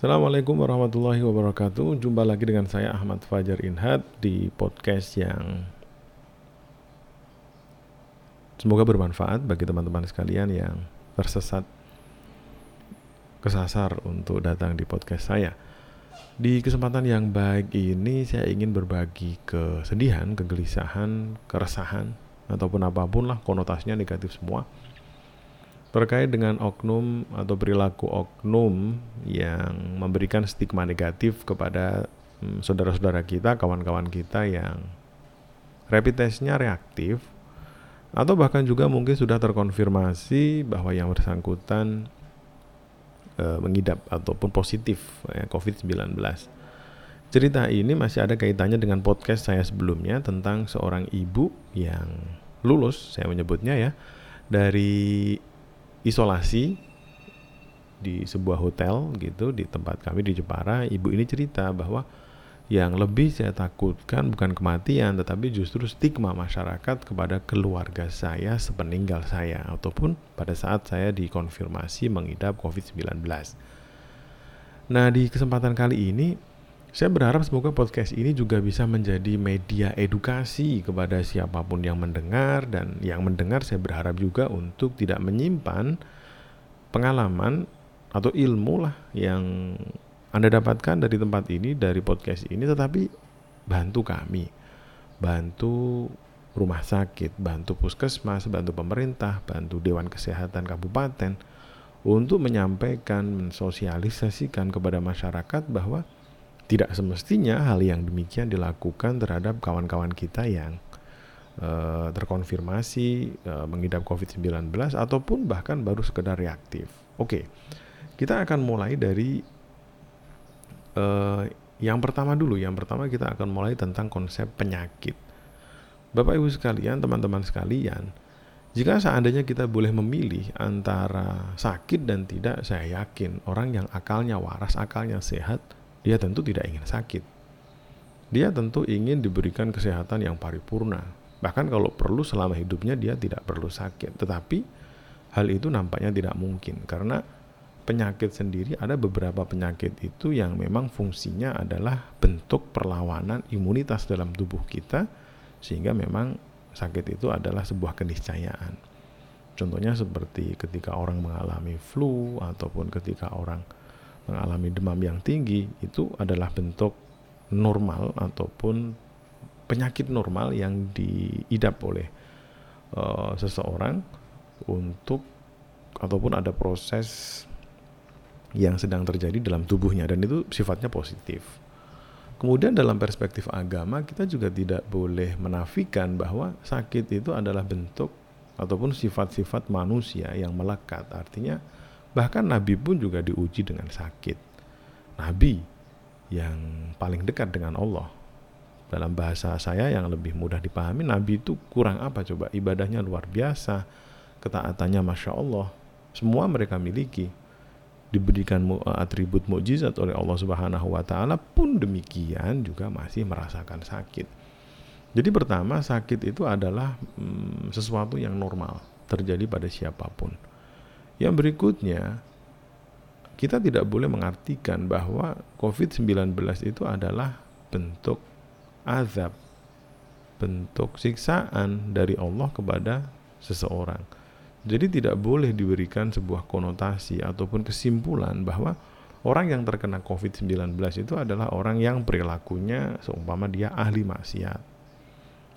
Assalamualaikum warahmatullahi wabarakatuh. Jumpa lagi dengan saya Ahmad Fajar Inhat di podcast yang semoga bermanfaat bagi teman-teman sekalian yang tersesat kesasar untuk datang di podcast saya. Di kesempatan yang baik ini saya ingin berbagi kesedihan, kegelisahan, keresahan ataupun apa pun lah konotasinya negatif semua terkait dengan oknum atau perilaku oknum yang memberikan stigma negatif kepada hmm, saudara-saudara kita, kawan-kawan kita yang rapid testnya reaktif atau bahkan juga mungkin sudah terkonfirmasi bahwa yang bersangkutan e, mengidap ataupun positif ya, COVID-19. Cerita ini masih ada kaitannya dengan podcast saya sebelumnya tentang seorang ibu yang lulus, saya menyebutnya ya, dari isolasi di sebuah hotel gitu di tempat kami di Jepara ibu ini cerita bahwa yang lebih saya takutkan bukan kematian tetapi justru stigma masyarakat kepada keluarga saya sepeninggal saya ataupun pada saat saya dikonfirmasi mengidap COVID-19. Nah, di kesempatan kali ini saya berharap semoga podcast ini juga bisa menjadi media edukasi kepada siapa pun yang mendengar dan yang mendengar saya berharap juga untuk tidak menyimpan pengalaman atau ilmu lah yang Anda dapatkan dari tempat ini, dari podcast ini, tetapi bantu kami, bantu rumah sakit, bantu puskesmas, bantu pemerintah, bantu Dewan Kesehatan Kabupaten untuk menyampaikan, mensosialisasikan kepada masyarakat bahwa tidak semestinya hal yang demikian dilakukan terhadap kawan-kawan kita yang uh, terkonfirmasi uh, mengidap COVID-19 ataupun bahkan baru sekedar reaktif. Oke, kita akan mulai dari uh, yang pertama dulu. Yang pertama kita akan mulai tentang konsep penyakit. Bapak Ibu sekalian, teman-teman sekalian, jika seandainya kita boleh memilih antara sakit dan tidak, saya yakin orang yang akalnya waras, akalnya sehat, dia tentu tidak ingin sakit. Dia tentu ingin diberikan kesehatan yang paripurna, Bahkan kalau perlu selama hidupnya dia tidak perlu sakit. Tetapi hal itu nampaknya tidak mungkin karena penyakit sendiri ada beberapa penyakit itu yang memang fungsinya adalah bentuk perlawanan imunitas dalam tubuh kita sehingga memang sakit itu adalah sebuah keniscayaan. Contohnya seperti ketika orang mengalami flu ataupun ketika orang mengalami demam yang tinggi itu adalah bentuk normal ataupun penyakit normal yang diidap oleh uh, seseorang untuk ataupun ada proses yang sedang terjadi dalam tubuhnya dan itu sifatnya positif. Kemudian dalam perspektif agama kita juga tidak boleh menafikan bahwa sakit itu adalah bentuk ataupun sifat-sifat manusia yang melekat. Artinya bahkan nabi pun juga diuji dengan sakit. Nabi yang paling dekat dengan Allah dalam bahasa saya yang lebih mudah dipahami Nabi itu kurang apa coba ibadahnya luar biasa ketaatannya masya Allah semua mereka miliki diberikan atribut mukjizat oleh Allah Subhanahu wa taala pun demikian juga masih merasakan sakit. Jadi pertama sakit itu adalah hmm, sesuatu yang normal terjadi pada siapa pun. Yang berikutnya kita tidak boleh mengartikan bahwa COVID-19 itu adalah bentuk azab, bentuk siksaan dari Allah kepada seseorang. Jadi tidak boleh diberikan sebuah konotasi ataupun kesimpulan bahwa orang yang terkena COVID-19 itu adalah orang yang perilakunya seumpama dia ahli maksiat.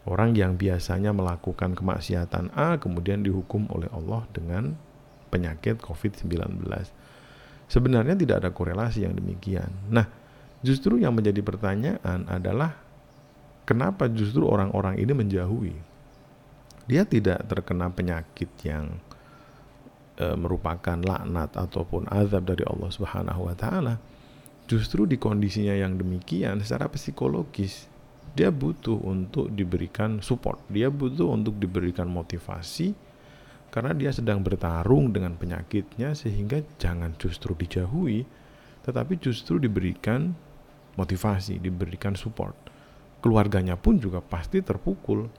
Orang yang biasanya melakukan kemaksiatan A kemudian dihukum oleh Allah dengan penyakit COVID-19. Sebenarnya tidak ada korelasi yang demikian. Nah, justru yang menjadi pertanyaan adalah kenapa justru orang-orang ini menjauhi? Dia tidak terkena penyakit yang e, merupakan laknat ataupun azab dari Allah Subhanahu wa taala. Justru di kondisinya yang demikian secara psikologis dia butuh untuk diberikan support, dia butuh untuk diberikan motivasi karena dia sedang bertarung dengan penyakitnya sehingga jangan justru dijauhi tetapi justru diberikan motivasi, diberikan support keluarganya pun juga pasti terpukul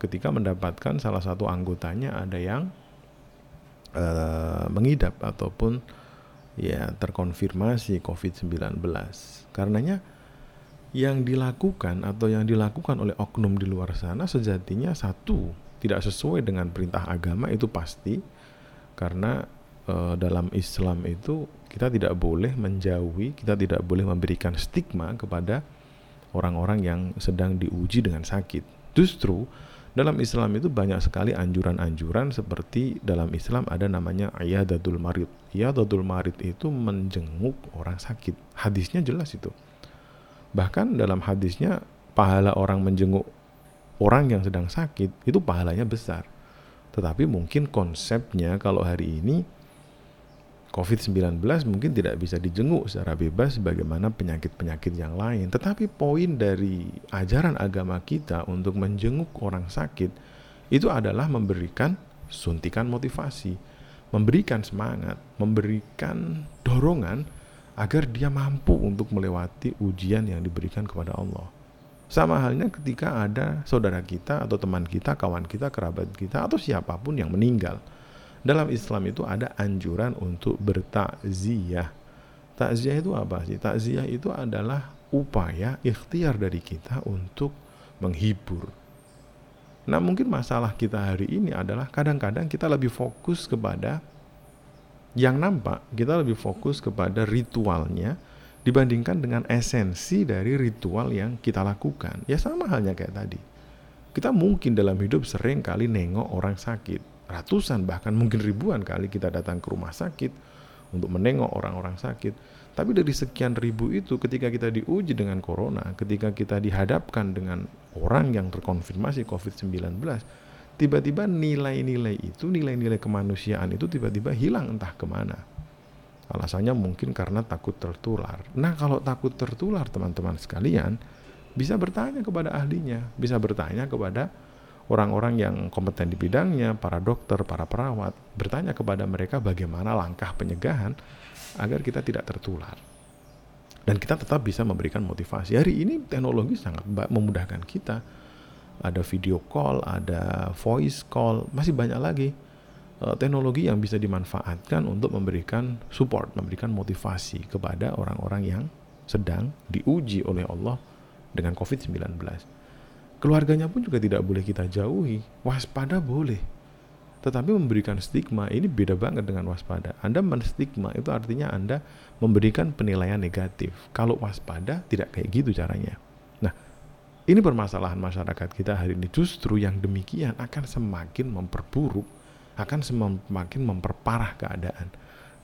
ketika mendapatkan salah satu anggotanya ada yang uh, mengidap ataupun ya terkonfirmasi COVID-19. Karenanya yang dilakukan atau yang dilakukan oleh oknum di luar sana sejatinya satu tidak sesuai dengan perintah agama itu pasti karena e, dalam Islam itu kita tidak boleh menjauhi, kita tidak boleh memberikan stigma kepada orang-orang yang sedang diuji dengan sakit. Justru dalam Islam itu banyak sekali anjuran-anjuran seperti dalam Islam ada namanya ayadatul marid. Ayadatul marid itu menjenguk orang sakit. Hadisnya jelas itu. Bahkan dalam hadisnya pahala orang menjenguk orang yang sedang sakit itu pahalanya besar. Tetapi mungkin konsepnya kalau hari ini COVID-19 mungkin tidak bisa dijenguk secara bebas bagaimana penyakit-penyakit yang lain. Tetapi poin dari ajaran agama kita untuk menjenguk orang sakit itu adalah memberikan suntikan motivasi, memberikan semangat, memberikan dorongan agar dia mampu untuk melewati ujian yang diberikan kepada Allah. Sama halnya ketika ada saudara kita atau teman kita, kawan kita, kerabat kita atau siapa pun yang meninggal dalam Islam itu ada anjuran untuk bertakziah. Takziah itu apa sih? Takziah itu adalah upaya ikhtiar dari kita untuk menghibur. Nah, mungkin masalah kita hari ini adalah kadang-kadang kita lebih fokus kepada yang nampak, kita lebih fokus kepada ritualnya dibandingkan dengan esensi dari ritual yang kita lakukan. Ya sama halnya kayak tadi. Kita mungkin dalam hidup sering kali nengok orang sakit ratusan bahkan mungkin ribuan kali kita datang ke rumah sakit untuk menengok orang-orang sakit. Tapi dari sekian ribu itu ketika kita diuji dengan corona, ketika kita dihadapkan dengan orang yang terkonfirmasi COVID-19, tiba-tiba nilai-nilai itu, nilai-nilai kemanusiaan itu tiba-tiba hilang entah ke mana. Alasannya mungkin karena takut tertular. Nah kalau takut tertular teman-teman sekalian, bisa bertanya kepada ahlinya, bisa bertanya kepada orang-orang yang kompeten di bidangnya, para dokter, para perawat, bertanya kepada mereka bagaimana langkah pencegahan agar kita tidak tertular. Dan kita tetap bisa memberikan motivasi. Hari ini teknologi sangat memudahkan kita. Ada video call, ada voice call, masih banyak lagi teknologi yang bisa dimanfaatkan untuk memberikan support, memberikan motivasi kepada orang-orang yang sedang diuji oleh Allah dengan COVID-19. Keluarganya pun juga tidak boleh kita jauhi. Waspada boleh. Tetapi memberikan stigma ini beda banget dengan waspada. Anda menstigma itu artinya Anda memberikan penilaian negatif. Kalau waspada tidak kayak gitu caranya. Nah, ini permasalahan masyarakat kita hari ini justru yang demikian akan semakin memperburuk, akan semakin memperparah keadaan.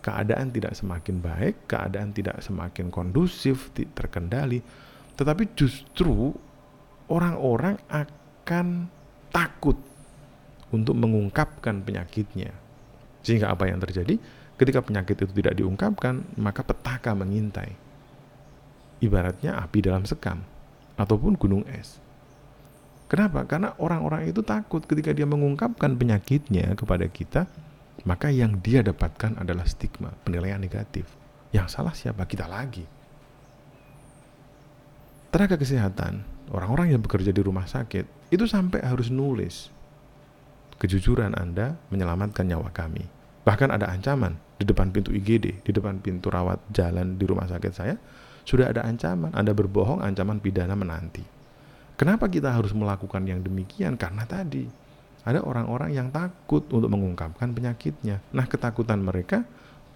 Keadaan tidak semakin baik, keadaan tidak semakin kondusif, terkendali, tetapi justru orang-orang akan takut untuk mengungkapkan penyakitnya. Sehingga apa yang terjadi? Ketika penyakit itu tidak diungkapkan, maka petaka mengintai. Ibaratnya api dalam sekam ataupun gunung es. Kenapa? Karena orang-orang itu takut ketika dia mengungkapkan penyakitnya kepada kita, maka yang dia dapatkan adalah stigma, penilaian negatif. Yang salah siapa? Kita lagi. Tenaga kesehatan orang-orang yang bekerja di rumah sakit itu sampai harus nulis kejujuran Anda menyelamatkan nyawa kami. Bahkan ada ancaman di depan pintu IGD, di depan pintu rawat jalan di rumah sakit saya, sudah ada ancaman. Anda berbohong, ancaman pidana menanti. Kenapa kita harus melakukan yang demikian? Karena tadi ada orang-orang yang takut untuk mengungkapkan penyakitnya. Nah, ketakutan mereka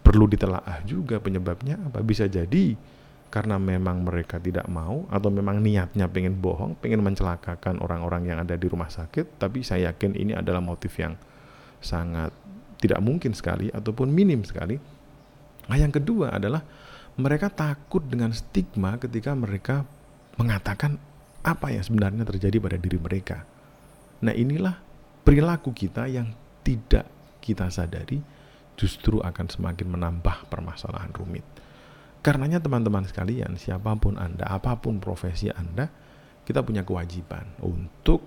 perlu ditelaah juga penyebabnya apa? Bisa jadi karena memang mereka tidak mau atau memang niatnya pengen bohong, pengen mencelakakan orang-orang yang ada di rumah sakit, tapi saya yakin ini adalah motif yang sangat tidak mungkin sekali ataupun minim sekali. Nah, yang kedua adalah mereka takut dengan stigma ketika mereka mengatakan apa yang sebenarnya terjadi pada diri mereka. Nah, inilah perilaku kita yang tidak kita sadari justru akan semakin menambah permasalahan rumit. Karenanya teman-teman sekalian, siapa pun Anda, apa pun profesi Anda, kita punya kewajiban untuk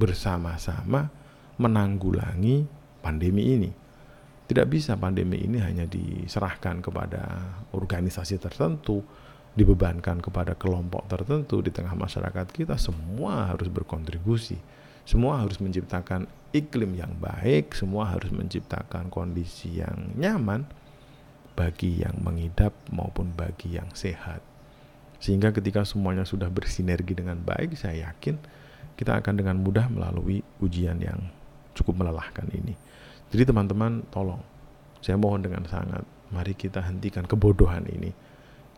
bersama-sama menanggulangi pandemi ini. Tidak bisa pandemi ini hanya diserahkan kepada organisasi tertentu, dibebankan kepada kelompok tertentu di tengah masyarakat kita, semua harus berkontribusi. Semua harus menciptakan iklim yang baik, semua harus menciptakan kondisi yang nyaman bagi yang mengidap maupun bagi yang sehat. Sehingga ketika semuanya sudah bersinergi dengan baik, saya yakin kita akan dengan mudah melalui ujian yang cukup melelahkan ini. Jadi teman-teman tolong, saya mohon dengan sangat, mari kita hentikan kebodohan ini.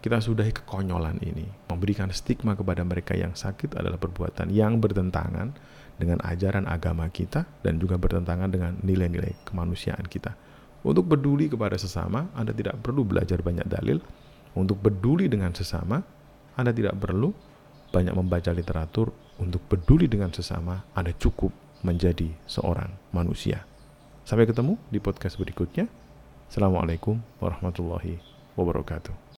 Kita sudahi kekonyolan ini. Memberikan stigma kepada mereka yang sakit adalah perbuatan yang bertentangan dengan ajaran agama kita dan juga bertentangan dengan nilai-nilai kemanusiaan kita. Untuk peduli kepada sesama, Anda tidak perlu belajar banyak dalil. Untuk peduli dengan sesama, Anda tidak perlu banyak membaca literatur. Untuk peduli dengan sesama, Anda cukup menjadi seorang manusia. Sampai ketemu di podcast berikutnya. Assalamualaikum warahmatullahi wabarakatuh.